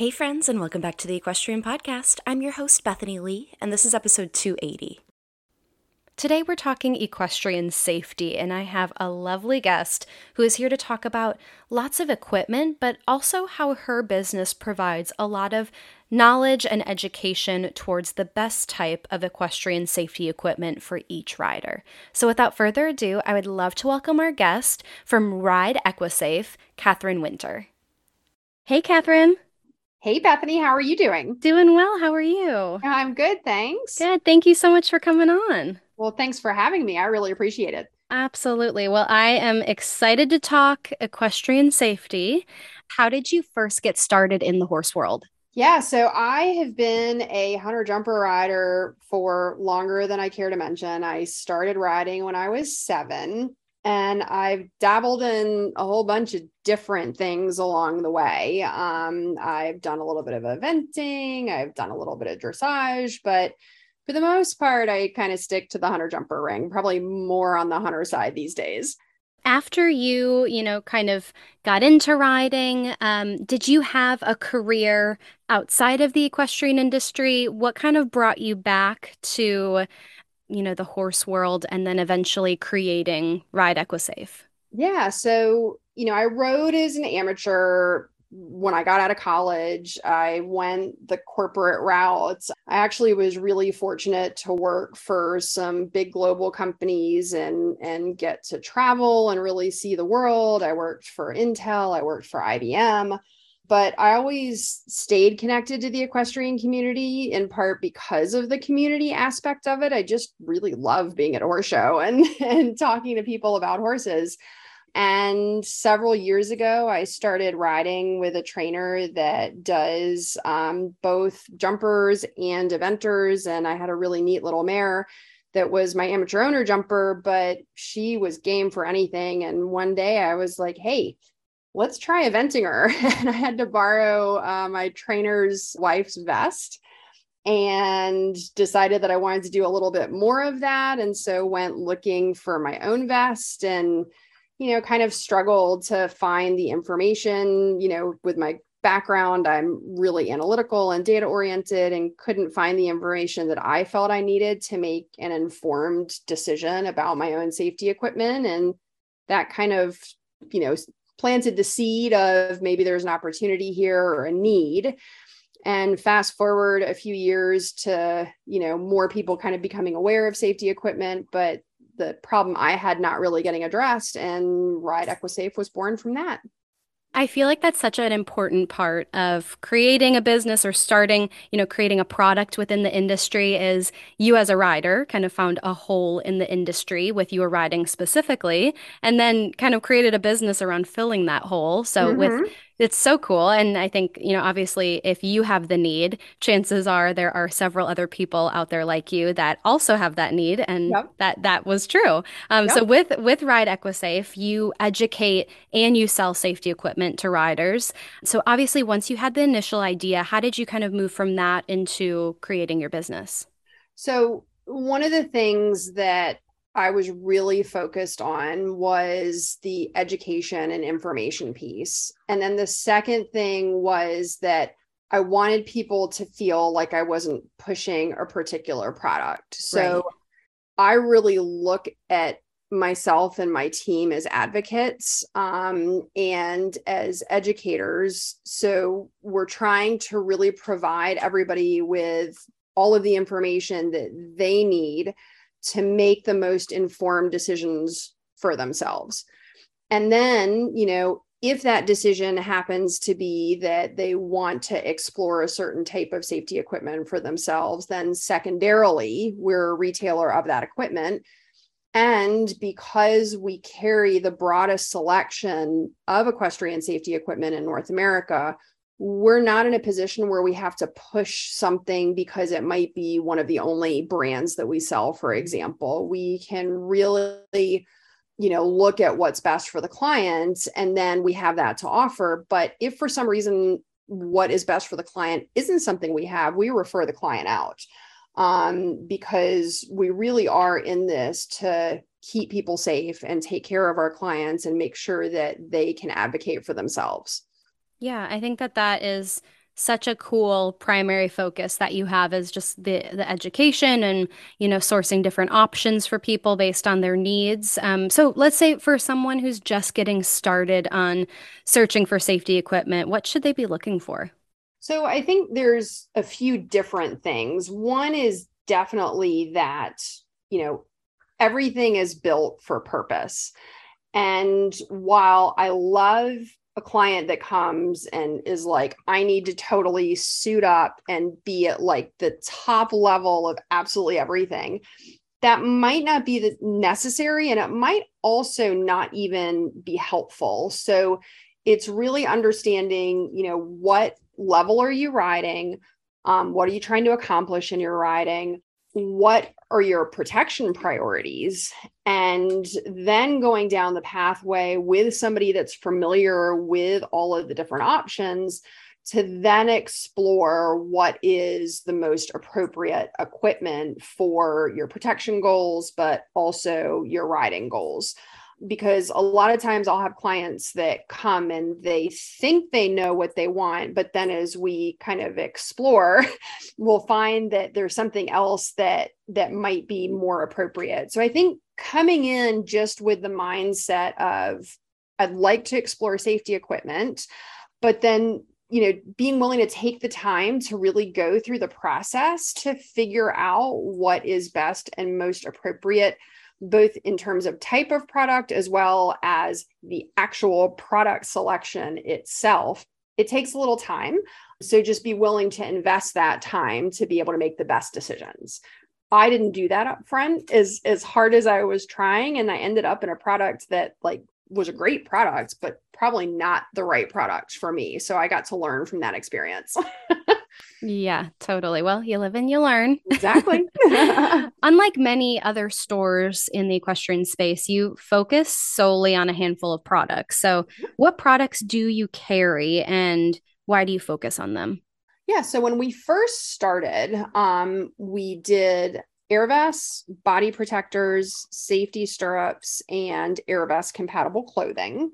Hey, friends, and welcome back to the Equestrian Podcast. I'm your host, Bethany Lee, and this is episode 280. Today, we're talking equestrian safety, and I have a lovely guest who is here to talk about lots of equipment, but also how her business provides a lot of knowledge and education towards the best type of equestrian safety equipment for each rider. So, without further ado, I would love to welcome our guest from Ride Equisafe, Catherine Winter. Hey, Catherine. Hey, Bethany, how are you doing? Doing well. How are you? I'm good, thanks. Good. Thank you so much for coming on. Well, thanks for having me. I really appreciate it. Absolutely. Well, I am excited to talk equestrian safety. How did you first get started in the horse world? Yeah, so I have been a hunter jumper rider for longer than I care to mention. I started riding when I was seven and I've dabbled in a whole bunch of different things along the way. Um, I've done a little bit of eventing, I've done a little bit of dressage, but for the most part, I kind of stick to the hunter jumper ring, probably more on the hunter side these days. After you, you know, kind of got into riding, um, did you have a career outside of the equestrian industry? What kind of brought you back to you know the horse world and then eventually creating ride equisafe. Yeah so you know i rode as an amateur when i got out of college. I went the corporate routes. I actually was really fortunate to work for some big global companies and and get to travel and really see the world. I worked for intel i worked for ibm but I always stayed connected to the equestrian community in part because of the community aspect of it. I just really love being at a horse show and, and talking to people about horses. And several years ago, I started riding with a trainer that does um, both jumpers and eventers. And I had a really neat little mare that was my amateur owner jumper, but she was game for anything. And one day I was like, hey, let's try eventing her. and I had to borrow uh, my trainer's wife's vest and decided that I wanted to do a little bit more of that. And so went looking for my own vest and, you know, kind of struggled to find the information, you know, with my background i'm really analytical and data oriented and couldn't find the information that i felt i needed to make an informed decision about my own safety equipment and that kind of you know planted the seed of maybe there's an opportunity here or a need. And fast forward a few years to you know more people kind of becoming aware of safety equipment but the problem i had not really getting addressed and ride equisafe was born from that I feel like that's such an important part of creating a business or starting, you know, creating a product within the industry is you as a rider kind of found a hole in the industry with your riding specifically and then kind of created a business around filling that hole. So mm-hmm. with it's so cool. And I think, you know, obviously, if you have the need, chances are there are several other people out there like you that also have that need. And yep. that that was true. Um, yep. So with with Ride Equisafe, you educate and you sell safety equipment to riders. So obviously, once you had the initial idea, how did you kind of move from that into creating your business? So one of the things that I was really focused on was the education and information piece. And then the second thing was that I wanted people to feel like I wasn't pushing a particular product. So right. I really look at myself and my team as advocates um, and as educators. So we're trying to really provide everybody with all of the information that they need to make the most informed decisions for themselves. And then, you know, if that decision happens to be that they want to explore a certain type of safety equipment for themselves, then secondarily, we're a retailer of that equipment. And because we carry the broadest selection of equestrian safety equipment in North America, we're not in a position where we have to push something because it might be one of the only brands that we sell for example. We can really you know look at what's best for the client and then we have that to offer. But if for some reason what is best for the client isn't something we have we refer the client out um, because we really are in this to keep people safe and take care of our clients and make sure that they can advocate for themselves yeah, I think that that is such a cool primary focus that you have is just the the education and you know sourcing different options for people based on their needs. Um, so let's say for someone who's just getting started on searching for safety equipment what should they be looking for? So i think there's a few different things. One is definitely that you know everything is built for purpose. And while i love a client that comes and is like, I need to totally suit up and be at like the top level of absolutely everything. That might not be the necessary and it might also not even be helpful. So it's really understanding, you know, what level are you riding? Um, what are you trying to accomplish in your riding? What are your protection priorities? And then going down the pathway with somebody that's familiar with all of the different options to then explore what is the most appropriate equipment for your protection goals but also your riding goals because a lot of times I'll have clients that come and they think they know what they want, but then as we kind of explore, we'll find that there's something else that that might be more appropriate. So I think coming in just with the mindset of I'd like to explore safety equipment, but then you know being willing to take the time to really go through the process to figure out what is best and most appropriate both in terms of type of product as well as the actual product selection itself. It takes a little time. So just be willing to invest that time to be able to make the best decisions. I didn't do that up front as as hard as I was trying and I ended up in a product that like was a great product but probably not the right product for me. So I got to learn from that experience. Yeah, totally. Well, you live and you learn. Exactly. Unlike many other stores in the equestrian space, you focus solely on a handful of products. So, what products do you carry and why do you focus on them? Yeah, so when we first started, um, we did air vests, body protectors, safety stirrups, and air vest compatible clothing.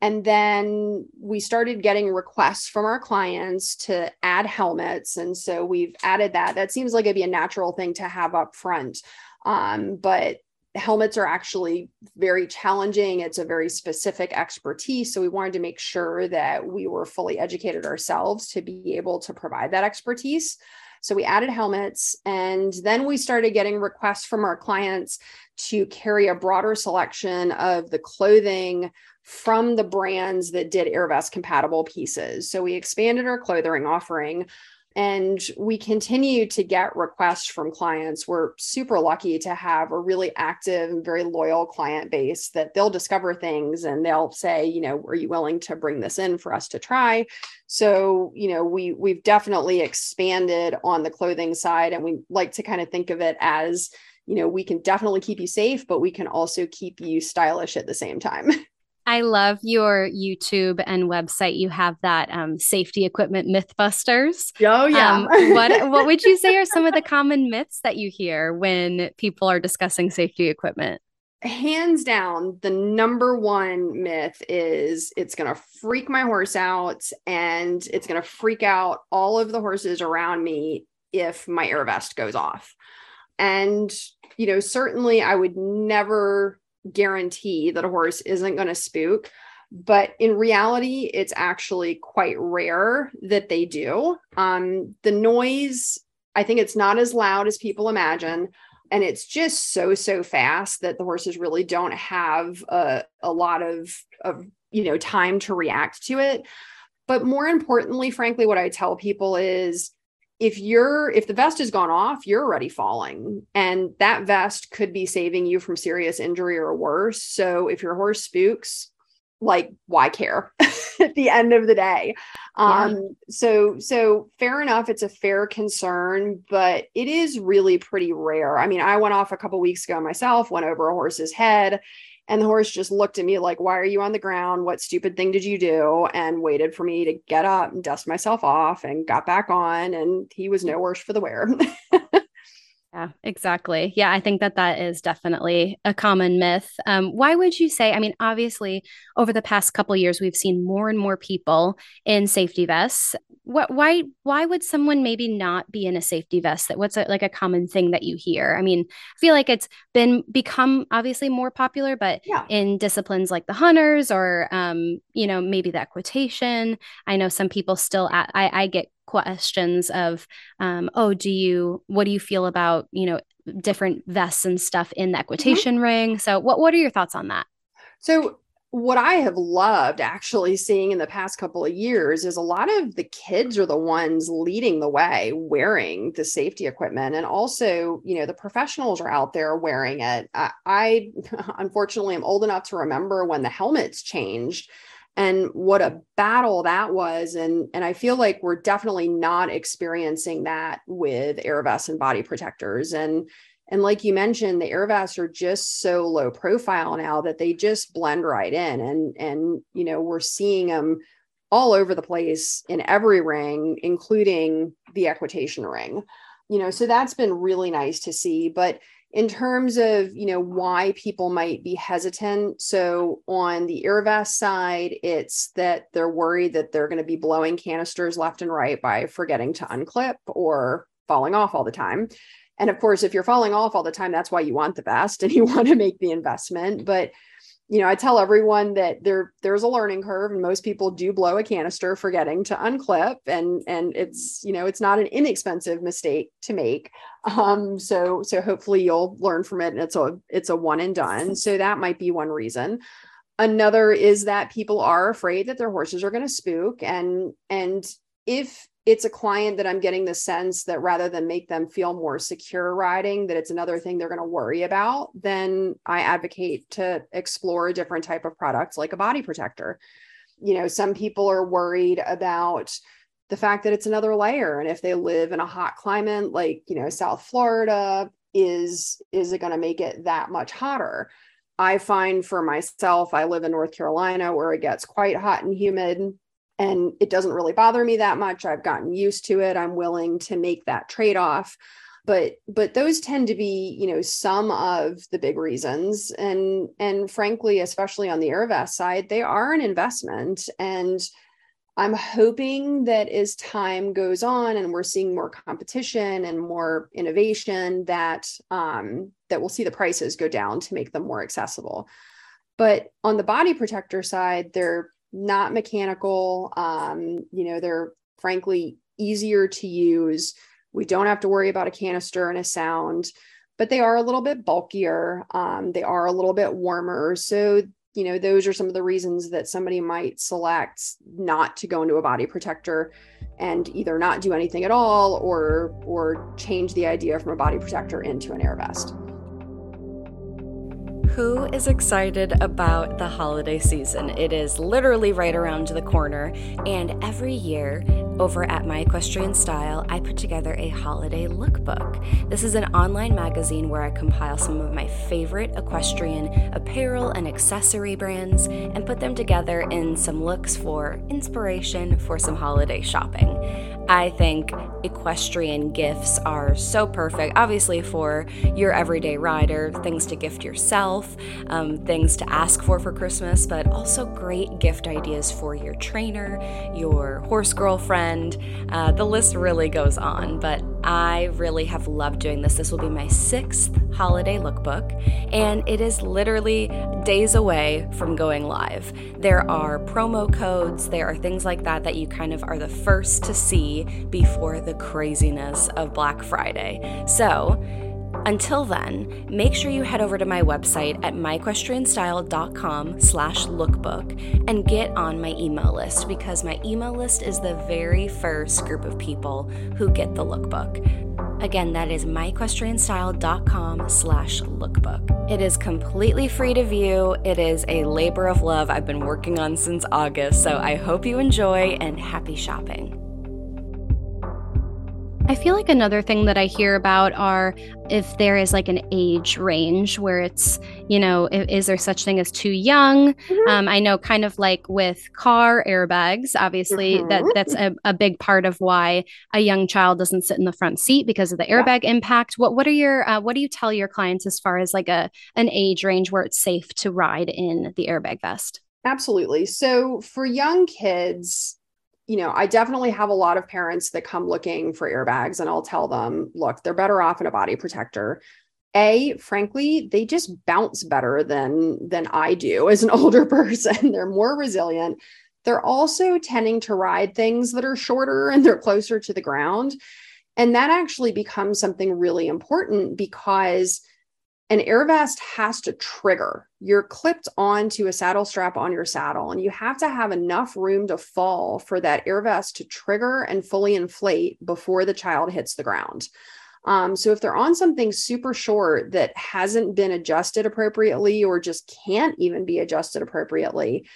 And then we started getting requests from our clients to add helmets. And so we've added that. That seems like it'd be a natural thing to have up front. Um, but helmets are actually very challenging. It's a very specific expertise. So we wanted to make sure that we were fully educated ourselves to be able to provide that expertise. So we added helmets and then we started getting requests from our clients to carry a broader selection of the clothing from the brands that did AirVest compatible pieces. So we expanded our clothing offering and we continue to get requests from clients. We're super lucky to have a really active and very loyal client base that they'll discover things and they'll say, you know, are you willing to bring this in for us to try? So, you know, we we've definitely expanded on the clothing side and we like to kind of think of it as, you know, we can definitely keep you safe, but we can also keep you stylish at the same time. I love your YouTube and website. You have that um, safety equipment mythbusters. Oh yeah. Um, what what would you say are some of the common myths that you hear when people are discussing safety equipment? Hands down, the number one myth is it's going to freak my horse out and it's going to freak out all of the horses around me if my air vest goes off. And, you know, certainly I would never guarantee that a horse isn't going to spook but in reality it's actually quite rare that they do. Um, the noise i think it's not as loud as people imagine and it's just so so fast that the horses really don't have a, a lot of of you know time to react to it. But more importantly frankly what i tell people is if you're if the vest has gone off you're already falling. And that vest could be saving you from serious injury or worse. So if your horse spooks like why care at the end of the day? Um yeah. so so fair enough it's a fair concern but it is really pretty rare. I mean i went off a couple weeks ago myself went over a horse's head and the horse just looked at me like why are you on the ground? What stupid thing did you do? And waited for me to get up and dust myself off and got back on and he was no worse for the wear Yeah, exactly. Yeah, I think that that is definitely a common myth. Um, why would you say? I mean, obviously, over the past couple years, we've seen more and more people in safety vests. What? Why? Why would someone maybe not be in a safety vest? That what's a, like a common thing that you hear? I mean, I feel like it's been become obviously more popular, but yeah. in disciplines like the hunters or um, you know maybe the equitation, I know some people still. At, I I get questions of um, oh do you what do you feel about you know different vests and stuff in the mm-hmm. equitation mm-hmm. ring so what what are your thoughts on that so what I have loved actually seeing in the past couple of years is a lot of the kids are the ones leading the way wearing the safety equipment. And also, you know, the professionals are out there wearing it. I, I unfortunately am old enough to remember when the helmets changed and what a battle that was. And and i feel like we're definitely not experiencing that with air vests and body protectors. And and like you mentioned the air vests are just so low profile now that they just blend right in. And and you know we're seeing them all over the place in every ring including the equitation ring. You know so that's been really nice to see. But in terms of you know why people might be hesitant so on the air vest side it's that they're worried that they're going to be blowing canisters left and right by forgetting to unclip or falling off all the time. And of course if you're falling off all the time that's why you want the vest and you want to make the investment. But you know, I tell everyone that there there's a learning curve and most people do blow a canister forgetting to unclip and and it's, you know, it's not an inexpensive mistake to make. Um so so hopefully you'll learn from it and it's a it's a one and done. So that might be one reason. Another is that people are afraid that their horses are going to spook and and if it's a client that I'm getting the sense that rather than make them feel more secure riding, that it's another thing they're going to worry about, then I advocate to explore a different type of product like a body protector. You know, some people are worried about the fact that it's another layer and if they live in a hot climate like, you know, South Florida, is is it going to make it that much hotter? I find for myself, I live in North Carolina where it gets quite hot and humid and it doesn't really bother me that much. I've gotten used to it. I'm willing to make that trade off but but those tend to be you know some of the big reasons. And and frankly especially on the airvest side they are an investment. And i'm hoping that as time goes on and we're seeing more competition and more innovation that um, that we'll see the prices go down to make them more accessible. But on the body protector side they're not mechanical. Um, you know, they're frankly easier to use. We don't have to worry about a canister and a sound, but they are a little bit bulkier. Um, they are a little bit warmer. So, you know, those are some of the reasons that somebody might select not to go into a body protector and either not do anything at all or or change the idea from a body protector into an air vest. Who is excited about the holiday season? It is literally right around the corner, and every year over at My Equestrian Style, I put together a holiday lookbook. This is an online magazine where I compile some of my favorite equestrian apparel and accessory brands and put them together in some looks for inspiration for some holiday shopping. I think equestrian gifts are so perfect, obviously, for your everyday rider, things to gift yourself, um, things to ask for for Christmas, but also great gift ideas for your trainer, your horse girlfriend. Uh, the list really goes on, but I really have loved doing this. This will be my sixth holiday lookbook, and it is literally days away from going live. There are promo codes, there are things like that that you kind of are the first to see before the craziness of Black Friday. So, until then, make sure you head over to my website at myequestrianstyle.com slash lookbook and get on my email list because my email list is the very first group of people who get the lookbook. Again, that is myequestrianstyle.com slash lookbook. It is completely free to view. It is a labor of love I've been working on since August, so I hope you enjoy and happy shopping. I feel like another thing that I hear about are if there is like an age range where it's, you know, is, is there such thing as too young? Mm-hmm. Um, I know kind of like with car airbags, obviously mm-hmm. that that's a, a, big part of why a young child doesn't sit in the front seat because of the airbag yeah. impact. What what are your uh, what do you tell your clients as far as like a an age range where it's safe to ride in the airbag vest? Absolutely. So for young kids, you know, I definitely have a lot of parents that come looking for airbags, and I'll tell them, look, they're better off in a body protector. A, frankly, they just bounce better than than I do as an older person. they're more resilient. They're also tending to ride things that are shorter and they're closer to the ground. And that actually becomes something really important because an air vest has to trigger. You're clipped onto a saddle strap on your saddle, and you have to have enough room to fall for that air vest to trigger and fully inflate before the child hits the ground. Um, so if they're on something super short that hasn't been adjusted appropriately or just can't even be adjusted appropriately,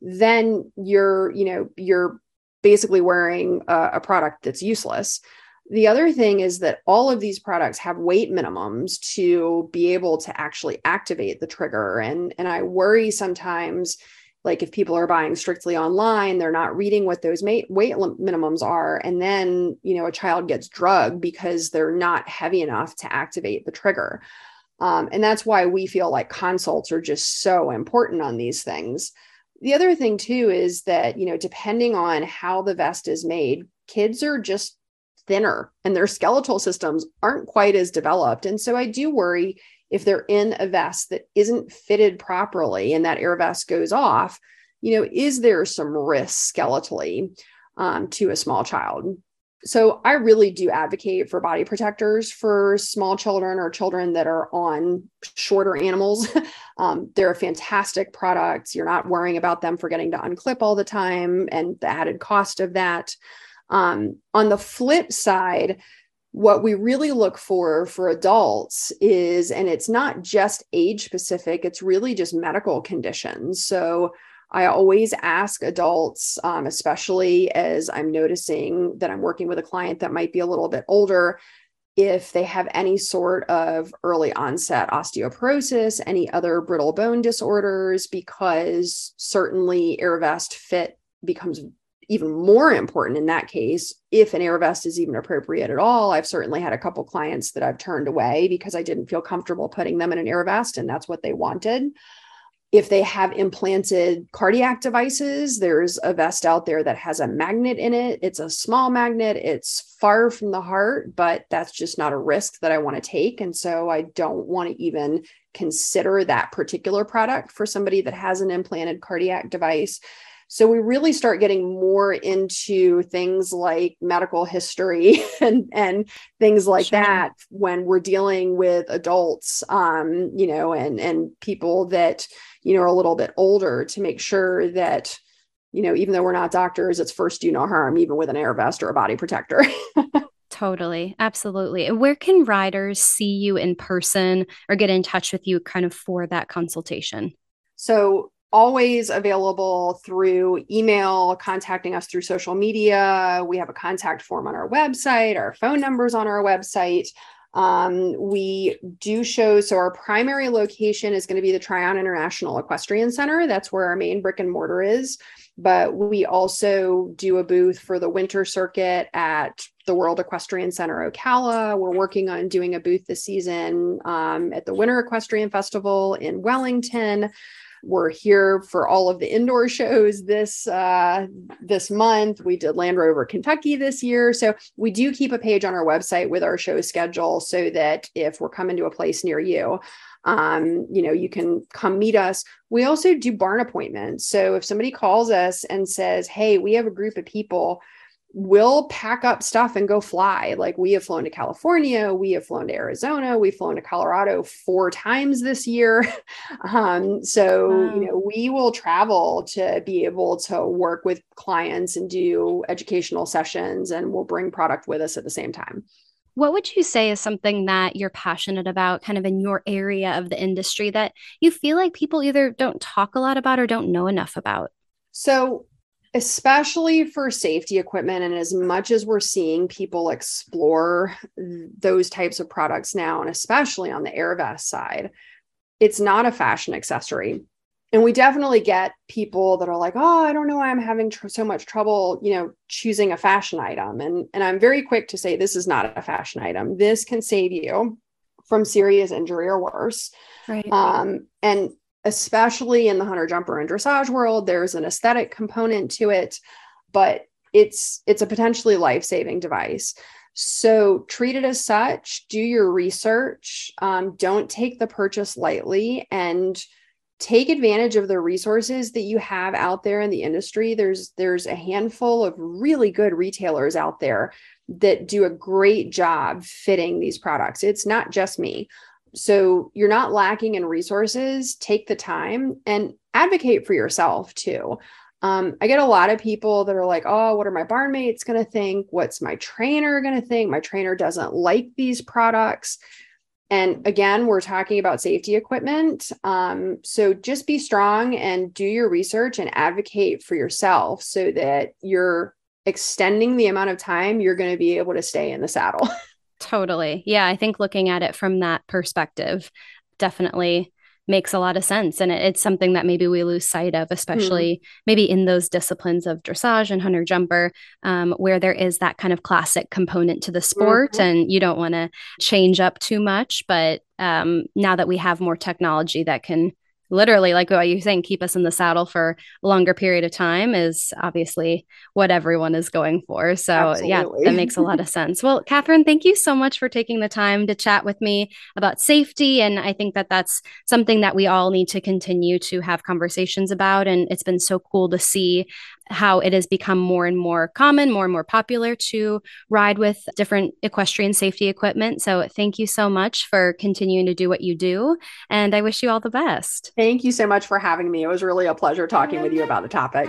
then you're, you know, you're basically wearing a, a product that's useless. The other thing is that all of these products have weight minimums to be able to actually activate the trigger. And, and I worry sometimes, like if people are buying strictly online, they're not reading what those weight minimums are. And then, you know, a child gets drugged because they're not heavy enough to activate the trigger. Um, and that's why we feel like consults are just so important on these things. The other thing, too, is that, you know, depending on how the vest is made, kids are just thinner and their skeletal systems aren't quite as developed. And so I do worry if they're in a vest that isn't fitted properly and that air vest goes off, you know, is there some risk skeletally um, to a small child? So I really do advocate for body protectors for small children or children that are on shorter animals. um, they're a fantastic product. You're not worrying about them forgetting to unclip all the time and the added cost of that. Um, on the flip side, what we really look for for adults is, and it's not just age specific, it's really just medical conditions. So I always ask adults, um, especially as I'm noticing that I'm working with a client that might be a little bit older, if they have any sort of early onset osteoporosis, any other brittle bone disorders, because certainly AirVest fit becomes even more important in that case if an air vest is even appropriate at all i've certainly had a couple clients that i've turned away because i didn't feel comfortable putting them in an air vest and that's what they wanted. If they have implanted cardiac devices there's a vest out there that has a magnet in it. It's a small magnet. It's far from the heart but that's just not a risk that i want to take. And so i don't want to even consider that particular product for somebody that has an implanted cardiac device so we really start getting more into things like medical history and, and things like sure. that when we're dealing with adults, um, you know, and, and people that, you know, are a little bit older to make sure that, you know, even though we're not doctors, it's first do no harm, even with an air vest or a body protector. Totally. Absolutely. Where can riders see you in person or get in touch with you kind of for that consultation? So always available through email, contacting us through social media. We have a contact form on our website, our phone numbers on our website. Um, we do shows. So our primary location is going to be the Tryon International Equestrian Center. That's where our main brick and mortar is. But we also do a booth for the winter circuit at the World Equestrian Center Ocala. We're working on doing a booth this season um, at the Winter Equestrian Festival in Wellington. We're here for all of the indoor shows this uh, this month. We did Land Rover Kentucky this year, so we do keep a page on our website with our show schedule, so that if we're coming to a place near you, um, you know, you can come meet us. We also do barn appointments. So if somebody calls us and says, "Hey, we have a group of people." We'll pack up stuff and go fly. Like we have flown to California, we have flown to Arizona, we've flown to Colorado four times this year. Um, so, wow. you know, we will travel to be able to work with clients and do educational sessions, and we'll bring product with us at the same time. what would you say is something that you're passionate about, kind of in your area of the industry, that you feel like people either don't talk a lot about or don't know enough about? So, especially for safety equipment, and as much as we're seeing people explore those types of products now, and especially on the air vest side, it's not a fashion accessory. And we definitely get people that are like oh i don't know why i'm having tr- so much trouble you know choosing a fashion item. And and i'm very quick to say this is not a fashion item. This can save you from serious injury or worse. Right. Um and especially in the hunter jumper and dressage world there's an aesthetic component to it but it's it's a potentially life-saving device. So treat it as such do your research um, don't take the purchase lightly and take advantage of the resources that you have out there in the industry. There's there's a handful of really good retailers out there that do a great job fitting these products. It's not just me so you're not lacking in resources take the time and advocate for yourself too um, i get a lot of people that are like oh what are my barn mates going to think what's my trainer going to think my trainer doesn't like these products and again, we're talking about safety equipment. Um, so just be strong and do your research and advocate for yourself so that you're extending the amount of time you're going to be able to stay in the saddle. totally. Yeah. I think looking at it from that perspective definitely makes a lot of sense. And it's something that maybe we lose sight of, especially mm. maybe in those disciplines of dressage and hunter jumper, um, where there is that kind of classic component to the sport mm-hmm. and you don't want to change up too much. But um, now that we have more technology that can literally like what you're saying keep us in the saddle for a longer period of time is obviously what everyone is going for so Absolutely. yeah that makes a lot of sense well catherine thank you so much for taking the time to chat with me about safety and i think that that's something that we all need to continue to have conversations about and it's been so cool to see how it has become more and more common, more and more popular to ride with different equestrian safety equipment. So, thank you so much for continuing to do what you do. And I wish you all the best. Thank you so much for having me. It was really a pleasure talking with you about the topic.